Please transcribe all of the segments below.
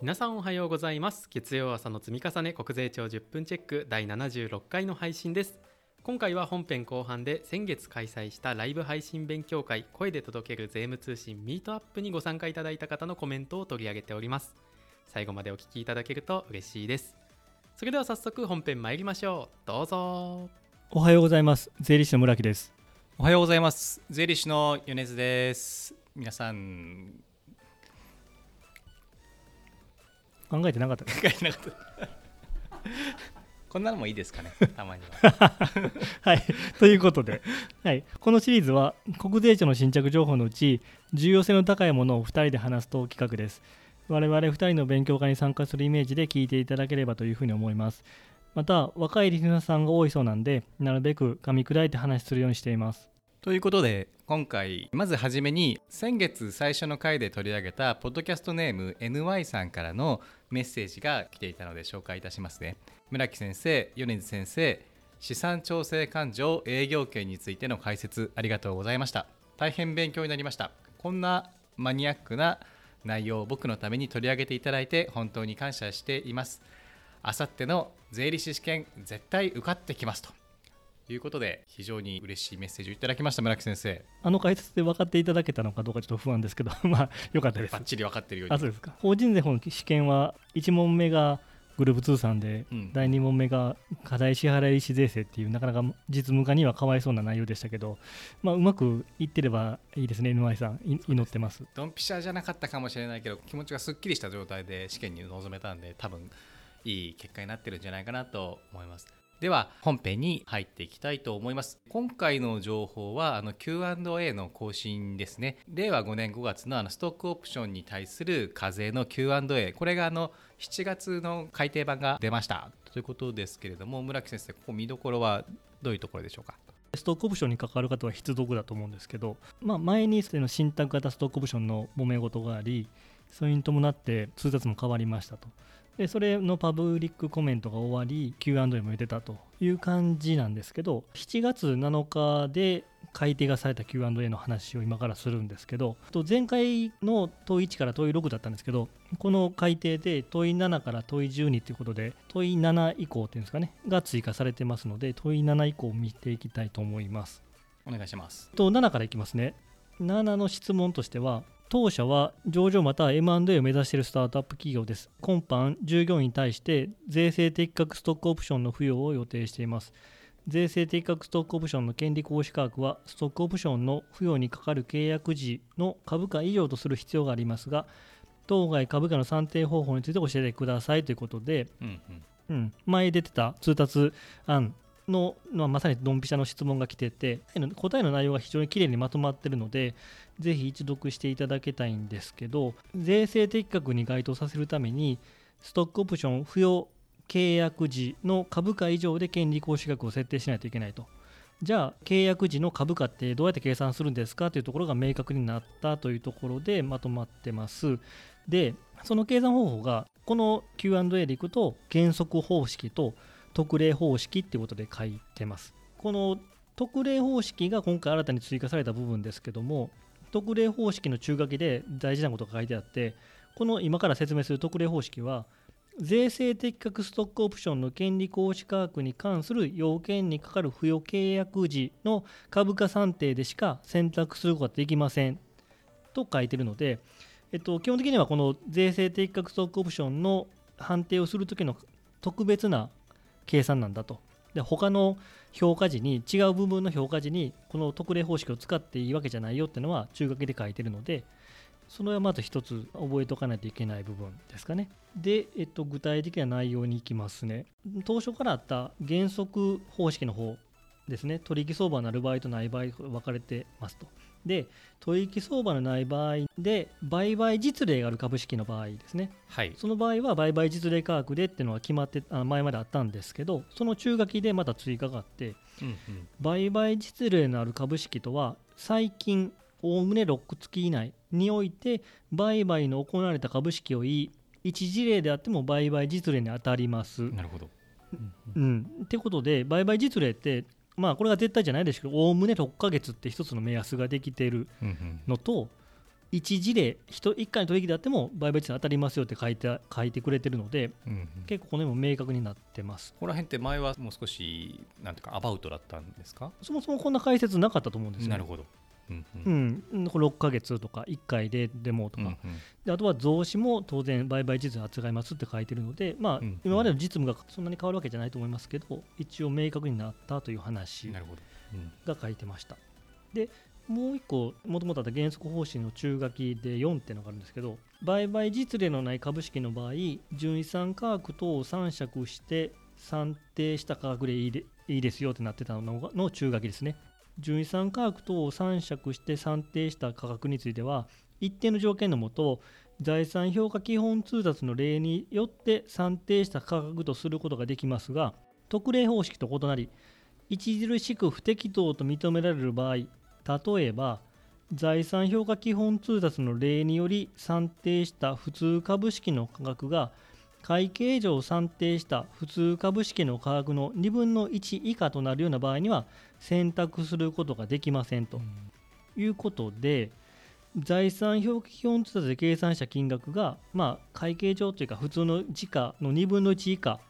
皆さんおはようございます。月曜朝の積み重ね国税庁10分チェック第76回の配信です。今回は本編後半で先月開催したライブ配信勉強会声で届ける税務通信ミートアップにご参加いただいた方のコメントを取り上げております。最後までお聞きいただけると嬉しいです。それでは早速本編参りましょう。どうぞ。おはようございます。税理士の村木です。おはようございます。税理士の米津です。皆さん考えてなかった。考えてなかった。こんなのもいいですかね。たまには。はい。ということで、はい、このシリーズは国税庁の新着情報のうち重要性の高いものを2人で話すと企画です。我々2人の勉強会に参加するイメージで聞いていただければというふうに思います。また若いリスナーさんが多いそうなんでなるべく噛み砕いて話するようにしていますということで今回まずはじめに先月最初の回で取り上げたポッドキャストネーム NY さんからのメッセージが来ていたので紹介いたしますね。村木先生米津先生資産調整勘定営業権についての解説ありがとうございました。大変勉強になりました。こんなマニアックな内容を僕のために取り上げていただいて本当に感謝しています。あさっての税理士試験絶対受かってきますと。いうことで非常に嬉しいメッセージをいただきました村木先生。あの解説で分かっていただけたのかどうかちょっと不安ですけど まあよかったです。バッチリ分かってるように。あそうですか。法人税法の試験は1問目がグループ通算で、うん。第2問目が課題支払い費税制っていうなかなか実務家にはかわいそうな内容でしたけど、まあ、うまくいってればいいですね NY さん。い祈ってます。ドンピシャじゃなかったかもしれないけど気持ちがすっきりした状態で試験に臨めたんで多分いい結果になってるんじゃないかなと思いますでは本編に入っていきたいと思います。今回の情報はあの Q&A の更新ですね。令和5年5月のあのストックオプションに対する課税の Q&A これがあの7月の改訂版が出ました。ということですけれども村木先生ここ見どころはどういうところでしょうか？ストックオプションに関わる方は必読だと思うんですけど、まあ、前にその信託型ストックオプションの揉め事がありそれに伴って通達も変わりましたと。でそれのパブリックコメントが終わり Q&A も出たという感じなんですけど7月7日で改定がされた Q&A の話を今からするんですけどと前回の問い1から問い6だったんですけどこの改定で問い7から問い12ということで問い7以降っていうんですかねが追加されてますので問い7以降を見ていきたいと思います。お願いします。と7からいきますね。7の質問としては当社は上場または M&A を目指しているスタートアップ企業です。今般従業員に対して税制適格ストックオプションの付与を予定しています。税制適格ストックオプションの権利行使価格はストックオプションの付与にかかる契約時の株価以上とする必要がありますが当該株価の算定方法について教えてくださいということでうんうん。うん、前出てた通達案の、まあ、まさにドンピシャの質問が来てて答えの内容が非常にきれいにまとまってるのでぜひ一読していただきたいんですけど税制適格に該当させるためにストックオプション付与契約時の株価以上で権利行使額を設定しないといけないと。じゃあ契約時の株価ってどうやって計算するんですかというところが明確になったというところでまとまってます。で、その計算方法がこの Q&A でいくと原則方式と特例方式っていうことで書いてます。この特例方式が今回新たに追加された部分ですけども特例方式の中書きで大事なことが書いてあってこの今から説明する特例方式は税制適格ストックオプションの権利行使価格に関する要件にかかる付与契約時の株価算定でしか選択することができませんと書いてるので、えっと、基本的にはこの税制適格ストックオプションの判定をするときの特別な計算なんだと。で他の評価時に違う部分の評価時にこの特例方式を使っていいわけじゃないよっていうのは中書きで書いてるのでそれはまず一つ覚えておかないといけない部分ですかね。で、えっと、具体的な内容に行きますね。当初からあった原則方式の方ですね。取引相場のある場合とない場合分かれてますと。で、取引相場のない場合で売買実例がある株式の場合ですね。はい。その場合は売買実例価格でっていうのは決まってあ前まであったんですけど、その中書きでまた追加があって、うんうん。売買実例のある株式とは最近おおむね6月以内において売買の行われた株式を言い一事例であっても売買実例に当たります。なるほど。うん、ってことで売買実例ってまあこれが絶対じゃないですけどおおむね6ヶ月って一つの目安ができているうんうん。のと1事例 1, 1回の取引であっても売買率当たりますよって書いて書いてくれてるのでうんうん。結構この辺も明確になってます。ここら辺って前はもう少しなんていうかアバウトだったんですか？そもそもこんな解説なかったと思うんですよ、なるほど、うんううん。ん、これ6ヶ月とか1回ででもとか、うんうん。であとは増資も当然売買実務扱いますって書いてるので、まあうん今までの実務がそんなに変わるわけじゃないと思いますけど一応明確になったという話なるほど、うん。が書いてました。でもう一個もともとあった原則方針の中書きで4っていうのがあるんですけど売買実例のない株式の場合純資産価格等を参酌して算定した価格でいいでいいですよってなってたのがの中書きですね純資産価格等を参酌して算定した価格については一定の条件のもと財産評価基本通達の例によって算定した価格とすることができますが特例方式と異なり著しく不適当と認められる場合例えば財産評価基本通達の例により算定した普通株式の価格が会計上算定した普通株式の価格の2分の1以下となるような場合には選択することができませんということで財産評価基本通達で計算した金額が、まあ、会計上というか普通の時価の2分の1以下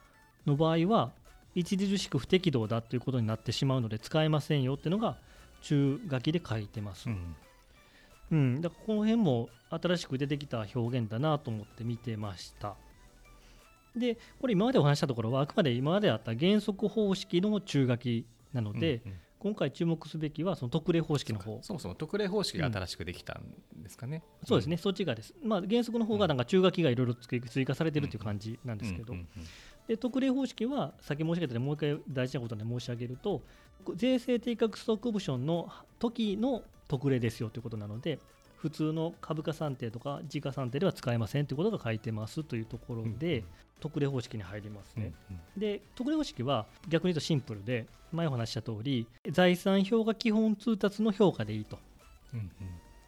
の場合は著しく不適当だということになってしまうので使えませんよっていうのが中書きで書いてます。うんうん、だからこの辺も新しく出てきた表現だなと思って見てました。で、これ今までお話ししたところはあくまで今まであった原則方式の中書きなので、うんうん。今回注目すべきはその特例方式の方。そもそも特例方式が新しくできたんですかね、そうですね、そっちがです。まあ、原則の方がなんか中書きがいろいろ追追加されてるっていう感じなんですけど、うんうんで特例方式は先申し上げたようにもう一回大事なことで申し上げると税制定額ストックオプションの時の特例ですよということなので普通の株価算定とか時価算定では使えませんということが書いてますというところで、うん特例方式に入りますうんね。で特例方式は逆に言うとシンプルで前お話しした通り財産評価基本通達の評価でいいと。うんうん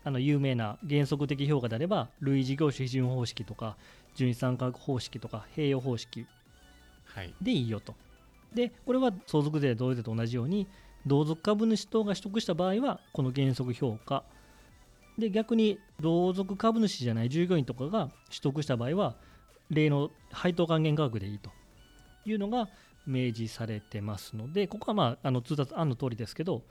あの有名な原則的評価であれば類似業種批准方式とか純資産価格方式とか併用方式はいでいいよと。で、これは相続税、同様税と同じように、同族株主等が取得した場合は、この原則評価。で、逆に同族株主じゃない従業員とかが取得した場合は、例の配当還元価格でいいというのが明示されてますので、ここはまああの通達案の通りですけど、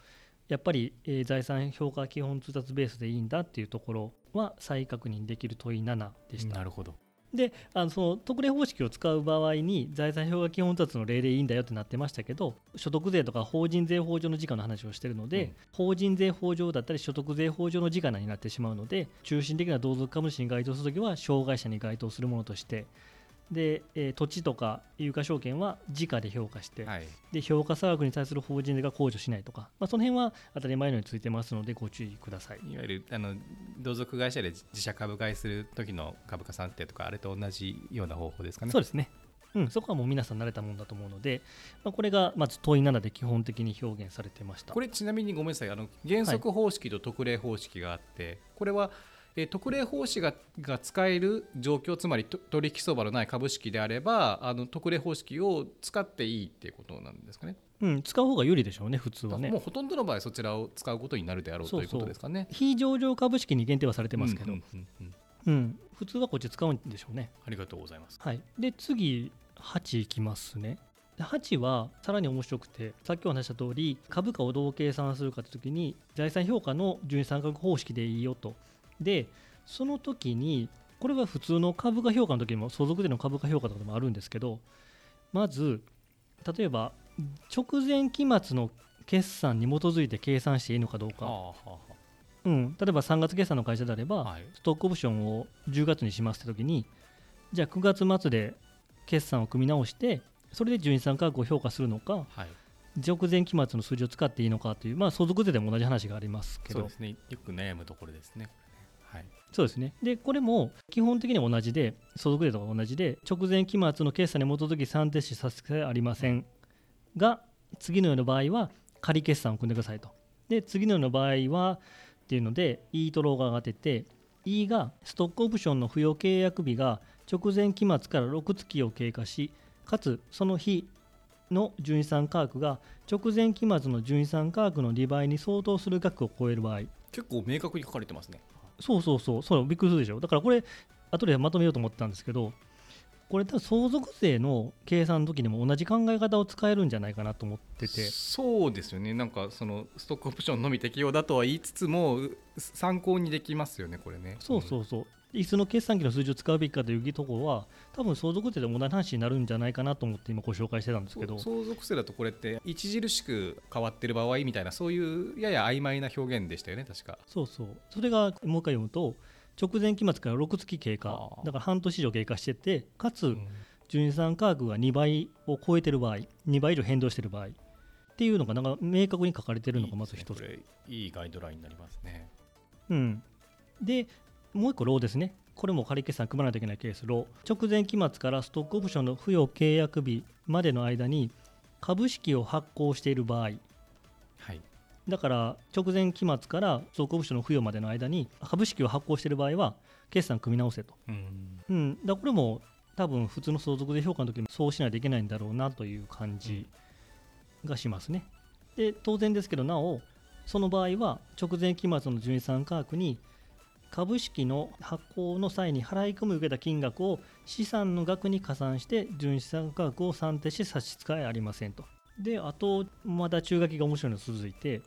やっぱり、え財産評価基本通達ベースでいいんだっていうところは再確認できる問い7でした。なるほどであのその特例方式を使う場合に財産評価基本達の例でいいんだよってなってましたけど所得税とか法人税法上の時価の話をしているので、うん。法人税法上だったり所得税法上の時価になってしまうので中心的な同族株主に該当するときは障害者に該当するものとしてで、えー土地とか有価証券は時価で評価して、はいで評価差額に対する法人税が控除しないとか、まあ、その辺は当たり前のようについてますのでご注意ください。いわゆるあの同族会社で自社株買いする時の株価算定とかあれと同じような方法ですかねそうですね。うん、そこはもう皆さん慣れたもんだと思うので、まあ、これがまず問い7で基本的に表現されてました。これちなみにごめんなさいあの原則方式と特例方式があって、これは、えー特例方式がが使える状況つまりと取引相場のない株式であればあの特例方式を使っていいっていうことなんですかねうん、使う方が有利でしょうね、普通はねもう。ほとんどの場合そちらを使うことになるであろうということですかね非上場株式に限定はされてますけど、ううんんうんうんうん普通はこっち使うんでしょうね。ありがとうございますはい、で、次、8いきますね。で8はさらに面白くて、さっきお話しした通り、株価をどう計算するかというときに、財産評価の純資産価格方式でいいよと。で、その時に、これは普通の株価評価の時にも、相続税の株価評価とかでもあるんですけど、まず、例えば、直前期末の決算に基づいて計算していいのかどうか、はあはあはうん、例えば3月決算の会社であれば、あはい。ストックオプションを10月にしますって時に、じゃあ9月末で決算を組み直して、それで純資産価格を評価するのか、はい。直前期末の数字を使っていいのかという、まあ、相続税でも同じ話がありますけど。そうで、すね。よく悩むところですねこれねそうですね。で、これも基本的には同じで、相続税とか同じで、直前期末の決算に基づき算定しさせてありません。が、次のような場合は仮決算を組んでくださいと。で、次のような場合はっていうので、E とローが上がってて、E がストックオプションの付与契約日が直前期末から6月を経過し、かつその日の純資産価格が直前期末の純資産価格の2倍に相当する額を超える場合、結構明確に書かれてますねそうそうそうそうびっくりするでしょ。だからこれ後でまとめようと思ったんですけどこれ多分相続税の計算の時にも同じ考え方を使えるんじゃないかなと思ってて。そうですよね。なんかそのストックオプションのみ適用だとは言いつつも参考にできますよねこれね。そうそうそう、いつの決算機の数字を使うべきかというところは多分相続税で同じ話になるんじゃないかなと思って今ご紹介してたんですけど。相続税だとこれって著しく変わってる場合みたいなそういうやや曖昧な表現でしたよね確か。そうそう。それがもう一回読むと直前期末から6月経過だから半年以上経過しててかつ純資産価格が2倍を超えてる場合2倍以上変動してる場合っていうのがなんか明確に書かれてるのがまず一つ、ね、いいガイドラインになりますね。うん。でもう一個ローですね。これも仮決算組まないといけないケース。ロー。直前期末からストックオプションの付与契約日までの間に株式を発行している場合。だから直前期末から総コプションの付与までの間に株式を発行している場合は決算組み直せと、うん、うん、だこれも多分普通の相続税評価の時もそうしないといけないんだろうなという感じがしますね。で当然ですけどなおその場合は直前期末の純資産価格に株式の発行の際に払い込み受けた金額を資産の額に加算して純資産価格を算定し差し支えありませんと。であとまだ中書きが面白いの続いて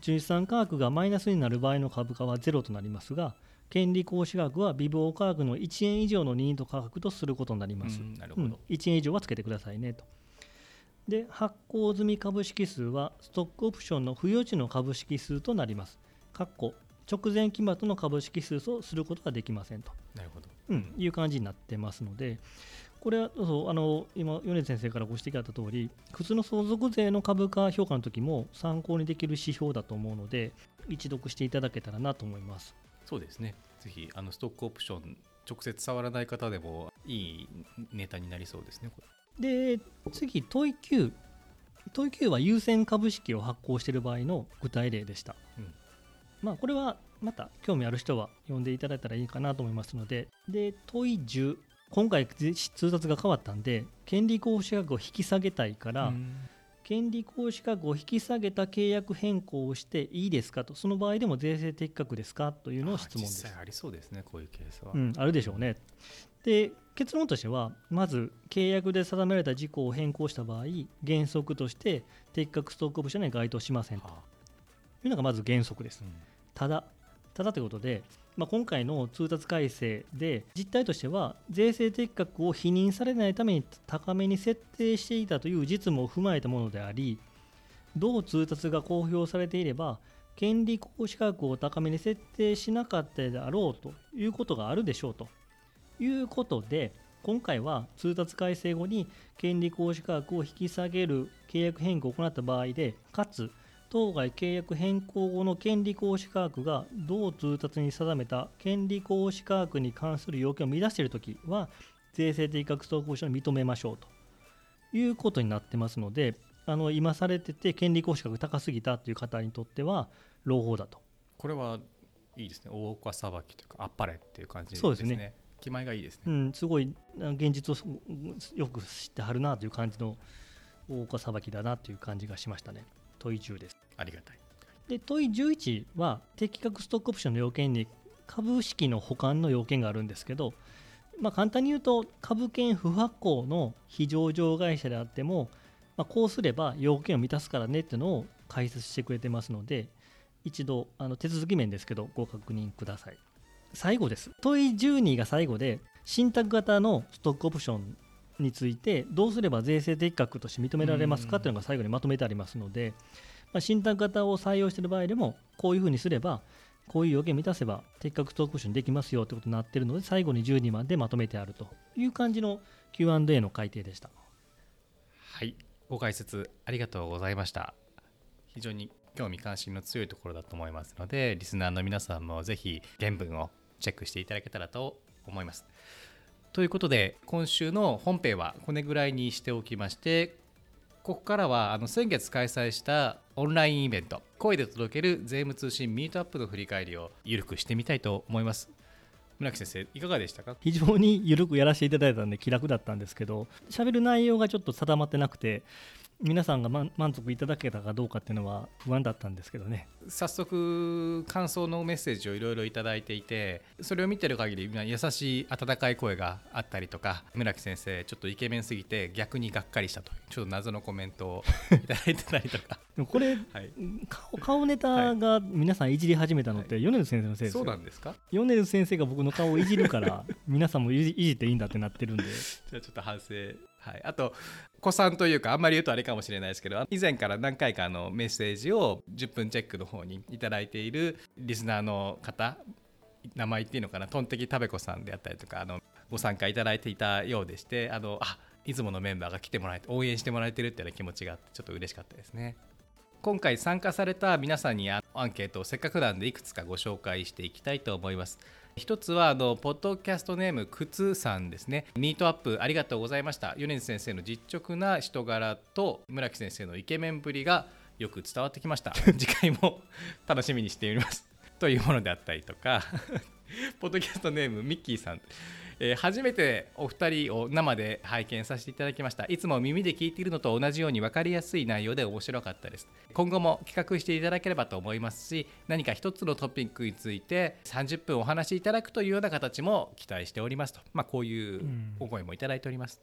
純資産価格がマイナスになる場合の株価はゼロとなりますが、権利行使額は微棒価格の1円以上の任意と価格とすることになります。なるほど、うん、1円以上はつけてくださいねと。で、発行済み株式数はストックオプションの付与時の株式数となります。括弧直前期末の株式数とすることができませんと。なるほど。うん、いう感じになってますので、これはそうあの今、米津先生からご指摘あった通り、普通の相続税の株価評価の時も参考にできる指標だと思うので、一読していただけたらなと思いますそうですね、ぜひあのストックオプション、直接触らない方でもいいネタになりそうですね。で、次、問い9。問い9は優先株式を発行している場合の具体例でした。うん、まあ、これはまた興味ある人は読んでいただいたらいいかなと思いますので、で問い10今回通達が変わったんで権利行使額を引き下げたいから、権利行使額を引き下げた契約変更をしていいですかと。その場合でも税制的確ですかというのを質問です。実際ありそうですねこういうケースは、うん、あるでしょうね。で結論としてはまず契約で定められた事項を変更した場合原則として適格ストックオプションに該当しませんというのがまず原則です、うん、ただただということでまあ、今回の通達改正で実態としては税制適格を否認されないために高めに設定していたという実務を踏まえたものであり同通達が公表されていれば権利行使額を高めに設定しなかったであろうということがあるでしょうと。いうことで今回は通達改正後に権利行使価格を引き下げる契約変更を行った場合でかつ当該契約変更後の権利行使価格が同通達に定めた権利行使価格に関する要件を乱しているときは税制的確相交渉を認めましょうということになってますのであの今されてて権利行使価格高すぎたという方にとっては朗報だと。これはいいですね。大岡裁きというかあっぱれっていう感じですね。そうですね。気前がいいですね、うん、すごい現実をよく知ってはるなという感じの大岡裁きだなという感じがしましたね。問い10です。ありがたい。で問い11は適格ストックオプションの要件に株式の保管の要件があるんですけど、まあ、簡単に言うと株券不発行の非上場会社であっても、まあ、こうすれば要件を満たすからねっていうのを解説してくれてますので一度あの手続き面ですけどご確認ください最後です問い12が最後で信託型のストックオプションについてどうすれば税制適格として認められますかというのが最後にまとめてありますので、まあ、信託型を採用している場合でもこういうふうにすればこういう要件を満たせば適格トークションできますよということになっているので最後に12番でまとめてあるという感じの Q&A の改定でした。はい。ご解説ありがとうございました。非常に興味関心の強いところだと思いますのでリスナーの皆さんもぜひ原文をチェックしていただけたらと思いますということで今週の本編はこれぐらいにしておきましてここからはあの先月開催したオンラインイベント声で届ける税務通信ミートアップの振り返りを緩くしてみたいと思います。村木先生いかがでしたか？非常に緩くやらせていただいたんで気楽だったんですけど喋る内容がちょっと定まってなくて皆さんが満満足いただけたかどうかっていうのは不安だったんですけどね。早速感想のメッセージをいろいろいただいていてそれを見てる限り優しい温かい声があったりとか村木先生ちょっとイケメンすぎて逆にがっかりしたというちょっと謎のコメントをいただいてたりとか、でもこれはい、顔顔ネタが皆さんいじり始めたのって、米津先生のせいですそうよなんですか？米津先生が僕の顔をいじるから皆さんもいじいじっていいんだってなってるんで。じゃあちょっと反省はい。あと子さんというかあんまり言うとあれかもしれないですけど以前から何回かあのメッセージを10分チェックの方にいいているリスナーの方名前言っていいのかなトンテキタベコさんであったりとかあのご参加いただいていたようでしてあのあいつものメンバーが来てもらえて応援してもらえてるっていうような気持ちがあってちょっと嬉しかったですね。今回参加された皆さんにアンケートをせっかくなんでいくつかご紹介していきたいと思います。一つはあのポッドキャストネームくつさんですね。ミートアップありがとうございました。米津先生の実直な人柄と村木先生のイケメンぶりがよく伝わってきました。次回も楽しみにしております。というものであったりとか。ポッドキャストネームミッキーさん。えー初めてお二人を生で拝見させていただきました。いつも耳で聞いているのと同じように分かりやすい内容で面白かったです。今後も企画していただければと思いますし何か一つのトピックについて30分お話しいただくというような形も期待しておりますと、まあ、こういうお声もいただいております、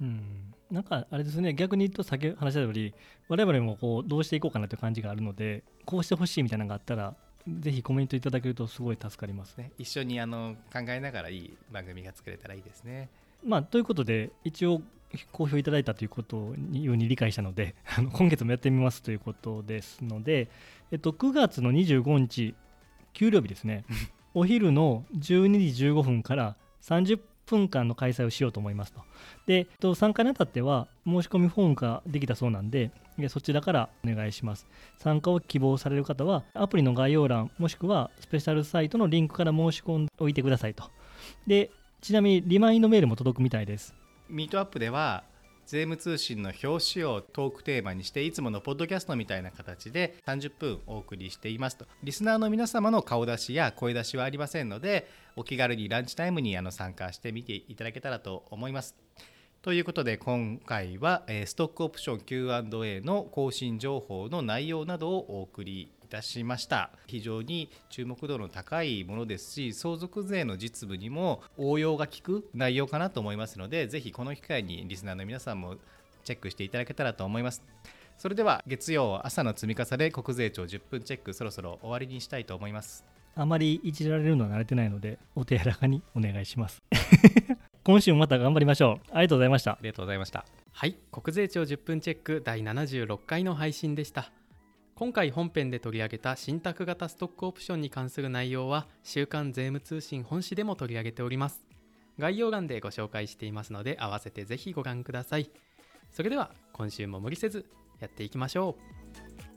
うん。なんかあれですね。逆に言うと先ほど話した通り我々もこうどうしていこうかなという感じがあるのでこうしてほしいみたいなのがあったらぜひコメントいただけるとすごい助かりますね。ね、一緒にあの考えながらいい番組が作れたらいいですねまあ、ということで一応好評いただいたということにように理解したので あの今月もやってみますということですので、えっと、9月の25日給料日ですね お昼の12時15分から30分間の開催をしようと思いますと。で、参加にあたっては申し込みフォームができたそうなんでそちらからお願いします。参加を希望される方はアプリの概要欄もしくはスペシャルサイトのリンクから申し込んでおいてくださいと。でちなみにリマインドメールも届くみたいです。ミートアップでは税務通信の表紙をトークテーマにしていつものポッドキャストみたいな形で30分お送りしていますと。リスナーの皆様の顔出しや声出しはありませんのでお気軽にランチタイムにあの参加してみていただけたらと思います。ということで今回は、ストックオプション Q&A の更新情報の内容などをお送りたしました非常に注目度の高いものですし相続税の実務にも応用が効く内容かなと思いますのでぜひこの機会にリスナーの皆さんもチェックしていただけたらと思いますそれでは月曜朝の積み重ね国税庁10分チェックそろそろ終わりにしたいと思いますあまりいじられるのは慣れてないのでお手柔らかにお願いします。今週もまた頑張りましょう。ありがとうございましたあ。りがとうございましたはい国税庁10分チェック第76回の配信でした今回本編で取り上げた信託型ストックオプションに関する内容は週刊税務通信本誌でも取り上げております。概要欄でご紹介していますので合わせてぜひご覧ください。それでは今週も無理せずやっていきましょう。